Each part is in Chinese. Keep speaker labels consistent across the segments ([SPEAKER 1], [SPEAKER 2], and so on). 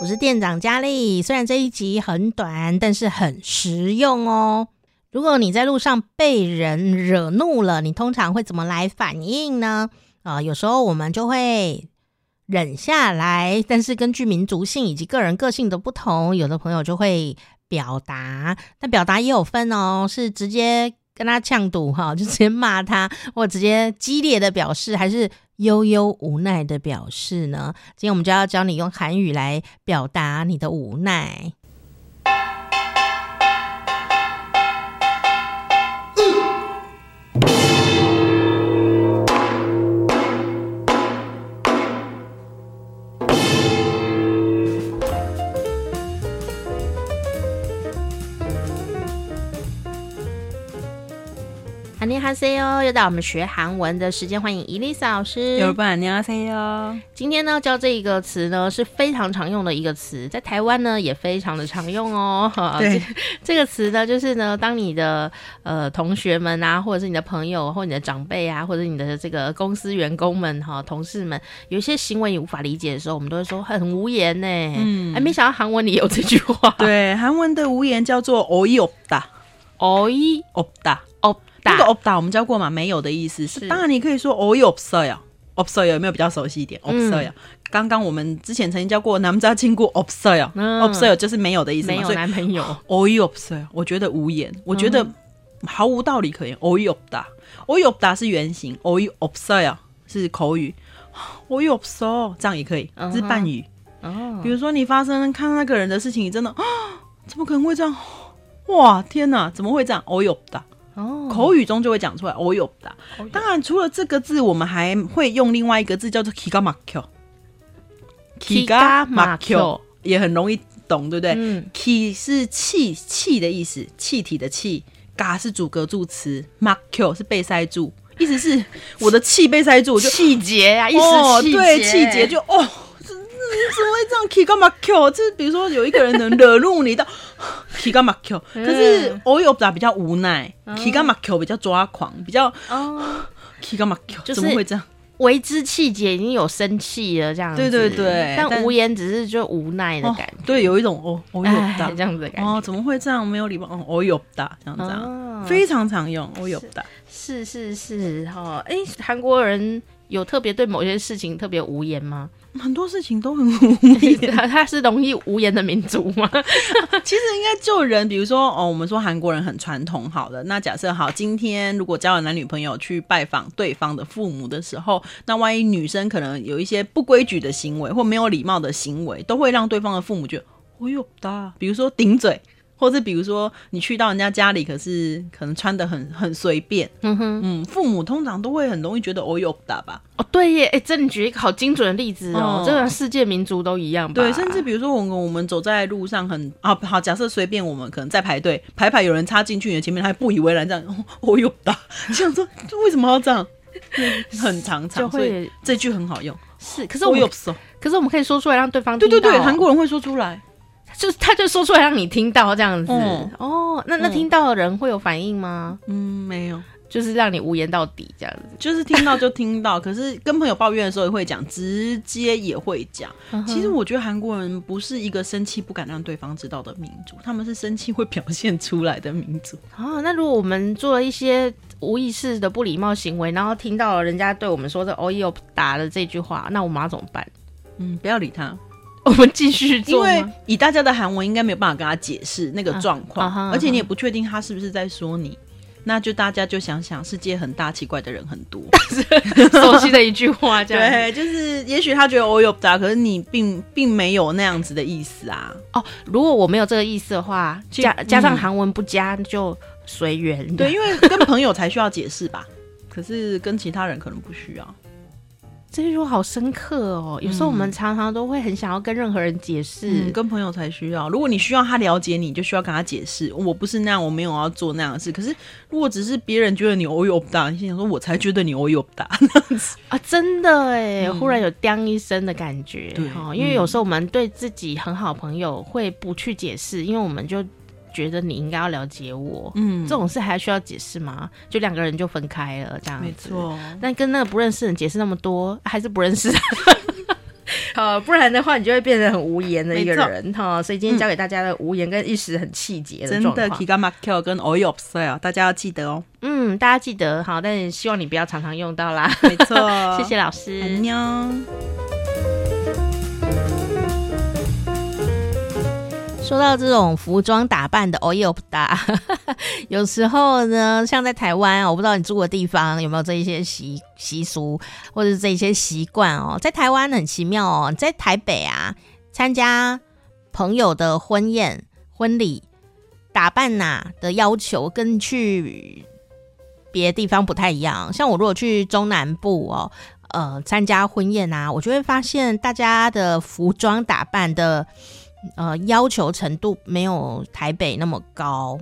[SPEAKER 1] 我是店长佳丽。虽然这一集很短，但是很实用哦。如果你在路上被人惹怒了，你通常会怎么来反应呢？啊、有时候我们就会忍下来，但是根据民族性以及个人个性的不同，有的朋友就会表达。但表达也有分哦，是直接跟他呛赌哈，就直接骂他，或直接激烈的表示，还是？悠悠无奈的表示呢？今天我们就要教你用韩语来表达你的无奈。안녕하세요，又到我们学韩文的时间，欢迎伊丽莎老师。
[SPEAKER 2] 有伴，안녕하세요。
[SPEAKER 1] 今天呢，教这一个词呢是非常常用的一个词，在台湾呢也非常的常用哦。
[SPEAKER 2] 对，
[SPEAKER 1] 这，这个词呢，就是呢，当你的呃同学们啊，或者是你的朋友，或者你的长辈啊，或者你的这个公司员工们哈、同事们，有一些行为你无法理解的时候，我们都会说很无言呢。嗯，哎，没想到韩文里有这句话。
[SPEAKER 2] 对，韩文的无言叫做어이없다，
[SPEAKER 1] 어이없다， 없。
[SPEAKER 2] 那个 opda 我们教过嘛？没有的意思是，当然你可以说 o y o b s e r o b s e r 有没有比较熟悉一点？observe，刚刚我们之前曾经教过男不知道经过 observe，observe 就是没有的意思，
[SPEAKER 1] 没有男朋友。
[SPEAKER 2] o y o b s e r 我觉得无言，我觉得毫无道理可言。o y o b d a o y o b 是原型 o y o b s e r 是口语 o y o b s e r 这样也可以是半语。哦，比如说你发生看那个人的事情，你真的啊，怎么可能会这样？哇，天哪，怎么会这样？o y o b 口语中就会讲出来。我有的，当然除了这个字，我们还会用另外一个字叫做 “kiga m a k o k i g a m a k o 也很容易懂，对不对、嗯、？K 是气气的意思，气体的气。嘎是阻隔助词 m a k o 是被塞住，意思是我的气被塞住，我就
[SPEAKER 1] 气结呀、啊，意思气、
[SPEAKER 2] 对气结就哦，你怎么会这样 “kiga m a k o 就是比如说有一个人能惹怒你到。k i g a 可是 o y o 比较无奈. k i g a 比较抓狂，比较 k i g a m 怎么会这样？
[SPEAKER 1] 为之气节已经有生气了，这样子。
[SPEAKER 2] 对对对，
[SPEAKER 1] 但无言只是就无奈的感觉，
[SPEAKER 2] 对，有一种哦，哦有哒
[SPEAKER 1] 这样子的感觉，
[SPEAKER 2] 哦，怎么会这样？没有礼貌，哦，我有哒这样子、啊，非常常用，我有哒，
[SPEAKER 1] 是是是哈，哎，韩、国人有特别对某些事情特别无言吗？
[SPEAKER 2] 很多事情都很无言，
[SPEAKER 1] 他是容易无言的民族吗？
[SPEAKER 2] 其实应该就人，比如说哦，我们说韩国人很传统，好的，那假设好，今天如果交了男女朋友去拜访对方的父母的时候，那万一女生可能有一些不规矩的行为或没有礼貌的行为，都会让对方的父母觉得哦哟哒，比如说顶嘴。或是比如说你去到人家家里可是可能穿的很很随便嗯哼。嗯父母通常都会很容易觉得哦有打吧
[SPEAKER 1] 哦对耶哎这你举一个好精准的例子哦这个世界民族都一样
[SPEAKER 2] 对甚至比如说我们我们走在路上很啊好假设随便我们可能在排队排排有人插进去你的前面还不以为然这样哦有打。想说为什么要这样？很常常所以这句很好用
[SPEAKER 1] 是可是我有时可是我们可以说出来让对方
[SPEAKER 2] 对对对韩国人会说出来
[SPEAKER 1] 就他就说出来让你听到这样子、嗯、哦，那那听到的人会有反应吗？
[SPEAKER 2] 嗯，没有，
[SPEAKER 1] 就是让你无言到底这样子，
[SPEAKER 2] 就是听到就听到。可是跟朋友抱怨的时候也会讲，直接也会讲。其实我觉得韩国人不是一个生气不敢让对方知道的民族，他们是生气会表现出来的民族。
[SPEAKER 1] 啊，那如果我们做了一些无意识的不礼貌行为，然后听到了人家对我们说的“哦哟”打了这句话，那我们要怎么办？
[SPEAKER 2] 嗯，不要理他。
[SPEAKER 1] 我们继续做，
[SPEAKER 2] 因为以大家的韩文应该没有办法跟他解释那个状况，而且你也不确定他是不是在说你，那就大家就想想，世界很大，奇怪的人很多，
[SPEAKER 1] 熟悉的一句话，
[SPEAKER 2] 对，就是也许他觉得我有不，可是你并并没有那样子的意思啊。
[SPEAKER 1] 哦，如果我没有这个意思的话，加加上韩文不加就随缘。
[SPEAKER 2] 对，因为跟朋友才需要解释吧，可是跟其他人可能不需要。
[SPEAKER 1] 这句话好深刻哦有时候我们常常都会很想要跟任何人解
[SPEAKER 2] 释。跟朋友才需要如果你需要他了解你就需要跟他解释。我不是那样我没有要做那样的事可是如果只是别人觉得你 o 又不大你心想说我才觉得你 o 又不大
[SPEAKER 1] 啊真的哎忽然有当一声的感觉对哈因为有时候我们对自己很好朋友会不去解释因为我们就觉得你应该要了解我。嗯。这种事还需要解释吗？就两个人就分开了这样没错。但跟那个不认识人解释那么多还是不认识。的 好不然的话你就会变得很无言的一个人哈所以今天教给大家的无言跟一时很气节
[SPEAKER 2] 真的提高 market 跟 oil upsale 大家要记得哦。
[SPEAKER 1] 嗯大家记得好但希望你不要常常用到啦。
[SPEAKER 2] 没错。
[SPEAKER 1] 谢谢老
[SPEAKER 2] 师。
[SPEAKER 1] 说到这种服装打扮的哦哟不搭，有时候呢，像在台湾，我不知道你住的地方有没有这一些习习俗或者这一些习惯哦。在台湾很奇妙哦，在台北啊，参加朋友的婚宴、婚礼，打扮呐、的要求跟去别的地方不太一样。像我如果去中南部哦，呃，参加婚宴啊，我就会发现大家的服装打扮的。呃，要求程度没有台北那么高。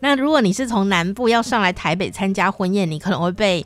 [SPEAKER 1] 那如果你是从南部要上来台北参加婚宴，你可能会被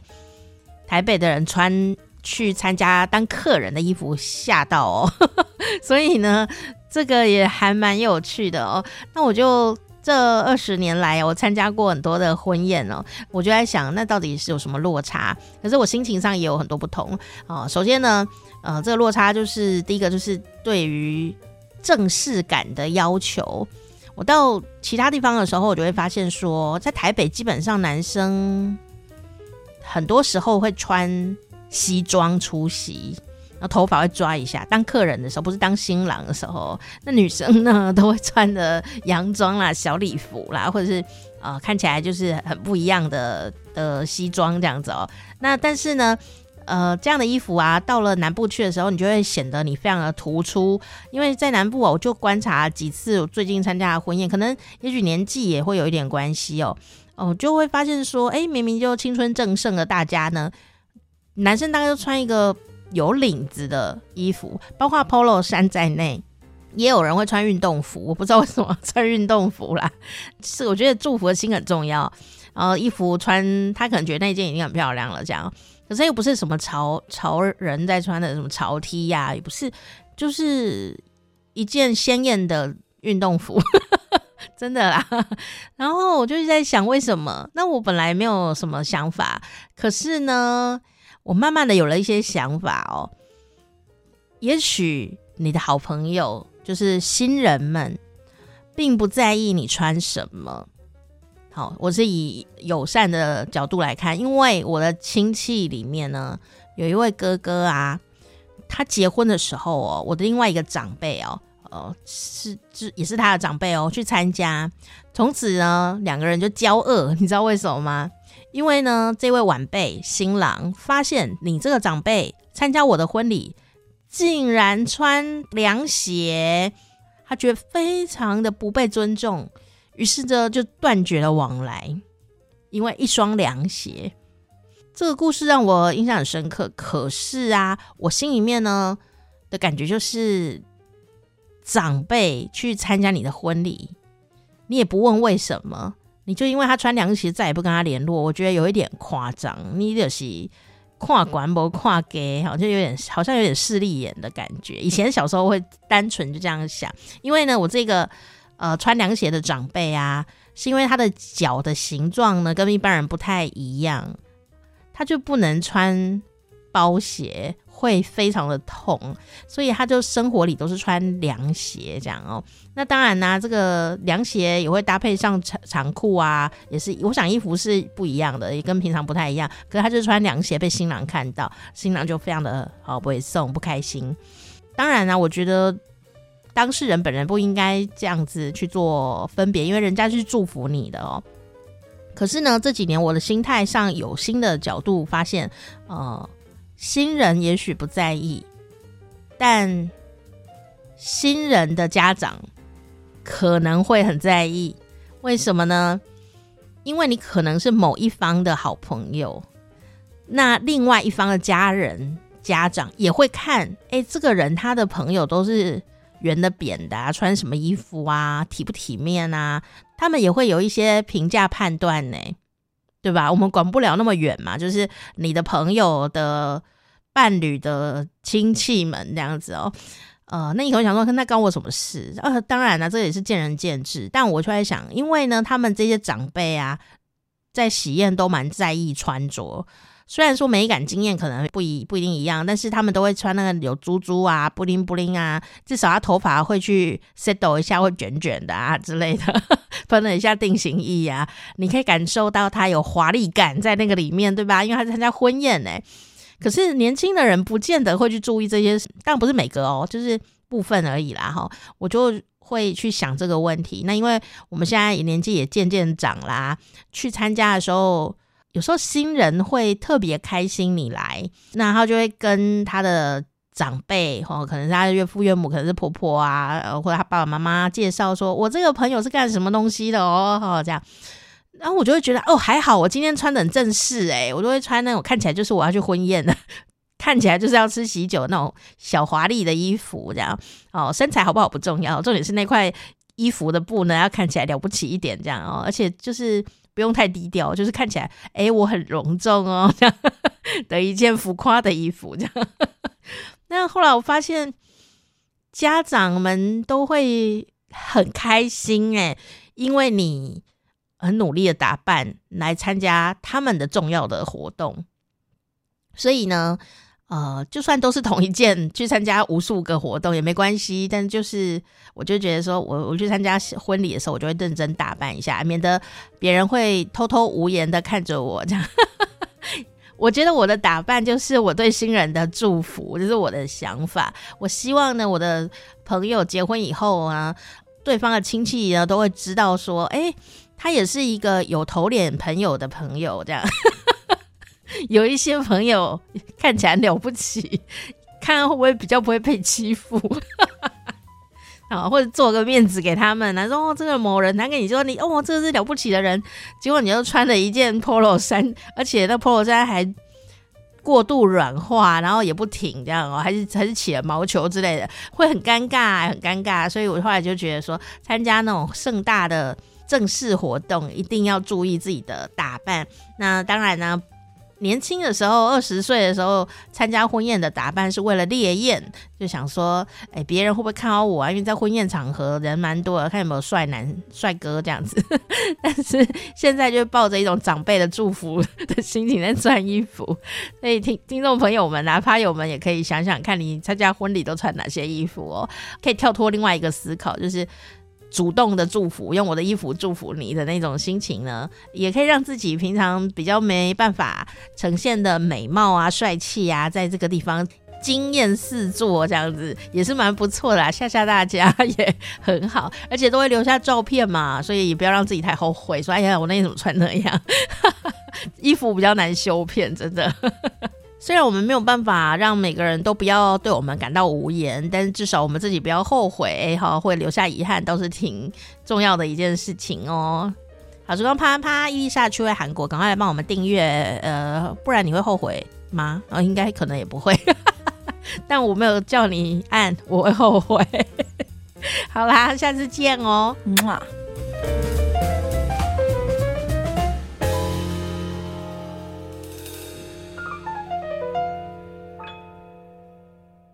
[SPEAKER 1] 台北的人穿去参加当客人的衣服吓到哦。所以呢，这个也还蛮有趣的哦。那我就这二十年来，我参加过很多的婚宴哦，我就在想，那到底是有什么落差？可是我心情上也有很多不同啊。首先呢，呃，这个落差就是第一个，就是对于正式感的要求，我到其他地方的时候，我就会发现说，在台北基本上男生很多时候会穿西装出席，然后头发会抓一下。当客人的时候，不是当新郎的时候，那女生呢都会穿的洋装啦、小礼服啦，或者是呃看起来就是很不一样的的西装这样子哦。那但是呢。呃，这样的衣服啊，到了南部去的时候，你就会显得你非常的突出。因为在南部哦，我就观察几次，我最近参加的婚宴，可能也许年纪也会有一点关系哦。哦，就会发现说，哎，明明就青春正盛的大家呢，男生大概都穿一个有领子的衣服，包括 Polo 衫在内，也有人会穿运动服。我不知道为什么穿运动服啦，是我觉得祝福的心很重要。呃衣服穿，他可能觉得那件已经很漂亮了，这样。可是又不是什么潮潮人在穿的什么潮 T 呀、也不是，就是一件鲜艳的运动服，真的啦。然后我就在想，为什么？那我本来没有什么想法，可是呢，我慢慢的有了一些想法哦。也许你的好朋友就是新人们，并不在意你穿什么。好，我是以友善的角度来看，因为我的亲戚里面呢，有一位哥哥啊，他结婚的时候哦，我的另外一个长辈哦，呃，是是也是他的长辈哦，去参加，从此呢，两个人就交恶，你知道为什么吗？因为呢，这位晚辈新郎发现你这个长辈参加我的婚礼，竟然穿凉鞋，他觉得非常的不被尊重。于是呢就断绝了往来，因为一双凉鞋。这个故事让我印象很深刻。可是啊，我心里面呢的感觉就是，长辈去参加你的婚礼，你也不问为什么，你就因为他穿凉鞋再也不跟他联络，我觉得有一点夸张。你就是跨管不跨给，好像有点好像有点势利眼的感觉。以前小时候会单纯就这样想，因为呢，我这个。呃，穿凉鞋的长辈啊，是因为他的脚的形状呢跟一般人不太一样，他就不能穿包鞋，会非常的痛，所以他就生活里都是穿凉鞋这样哦。那当然呢、这个凉鞋也会搭配上长长裤啊，也是我想衣服是不一样的，也跟平常不太一样。可是他就穿凉鞋被新郎看到，新郎就非常的好不会送不开心。当然呢、我觉得。当事人本人不应该这样子去做分别，因为人家是祝福你的哦。可是呢，这几年我的心态上有新的角度，发现，呃，新人也许不在意，但新人的家长可能会很在意。为什么呢？因为你可能是某一方的好朋友，那另外一方的家人、家长也会看，哎，这个人他的朋友都是。圆的、扁的啊，穿什么衣服啊，体不体面啊，他们也会有一些评价判断呢，对吧？我们管不了那么远嘛，就是你的朋友的伴侣的亲戚们这样子哦。呃，那你可能想说，那关我什么事？呃，当然了，这也是见仁见智。但我就在想，因为呢，他们这些长辈啊，在喜宴都蛮在意穿着，虽然说美感经验可能不一不一定一样，但是他们都会穿那个有珠珠啊、布灵布灵啊，至少他头发会去 settle 一下，会卷卷的啊之类的，喷了一下定型液啊，你可以感受到他有华丽感在那个里面，对吧？因为他是参加婚宴呢。可是年轻的人不见得会去注意这些，当然不是每个哦，就是部分而已啦哈。我就会去想这个问题。那因为我们现在年纪也渐渐长啦，去参加的时候。有时候新人会特别开心你来，那他就会跟他的长辈，哦，可能是他的岳父岳母，可能是婆婆啊，或者他爸爸妈妈介绍说，我这个朋友是干什么东西的哦，哦这样，然后我就会觉得哦还好，我今天穿得很正式诶，我都会穿那种看起来就是我要去婚宴的，看起来就是要吃喜酒那种小华丽的衣服，这样哦，身材好不好不重要，重点是那块衣服的布呢要看起来了不起一点，这样哦，而且就是。不用太低调，就是看起来，哎、我很隆重哦，这 样的一件浮夸的衣服，这样。那后来我发现，家长们都会很开心，哎，因为你很努力的打扮来参加他们的重要的活动，所以呢。呃，就算都是同一件，去参加无数个活动也没关系。但就是，我就觉得说，我我去参加婚礼的时候，我就会认真打扮一下，免得别人会偷偷无言的看着我这样。我觉得我的打扮就是我对新人的祝福，这、就是我的想法。我希望呢，我的朋友结婚以后啊，对方的亲戚呢都会知道说，哎，他也是一个有头脸朋友的朋友这样。有一些朋友看起来了不起，看会不会比较不会被欺负，啊，或者做个面子给他们，说哦，这个某人他跟你说你哦，这个是了不起的人，结果你又穿了一件 polo 衫，而且那 polo 衫还过度软化，然后也不挺，这样哦，还是还是起了毛球之类的，会很尴尬，很尴尬。所以我后来就觉得说，参加那种盛大的正式活动，一定要注意自己的打扮。那当然呢。年轻的时候，二十岁的时候参加婚宴的打扮是为了猎艳，就想说，哎，别人会不会看到我啊？因为在婚宴场合人蛮多的，看有没有帅男帅哥这样子。但是现在就抱着一种长辈的祝福的心情在穿衣服，所以听听众朋友们啊，趴友们也可以想想看你参加婚礼都穿哪些衣服哦，可以跳脱另外一个思考，就是。主动的祝福，用我的衣服祝福你的那种心情呢，也可以让自己平常比较没办法呈现的美貌啊、帅气啊，在这个地方惊艳四座，这样子也是蛮不错的啦，吓吓大家也很好，而且都会留下照片嘛，所以也不要让自己太后悔，说哎呀，我那天怎么穿那样，衣服比较难修片，真的。虽然我们没有办法让每个人都不要对我们感到无言，但是至少我们自己不要后悔，哈，会留下遗憾，都是挺重要的一件事情哦。好，时光啪啪，伊丽莎去回韩国，赶快来帮我们订阅，呃，不然你会后悔吗？哦，应该可能也不会，但我没有叫你按，我会后悔。好啦，下次见哦，嗯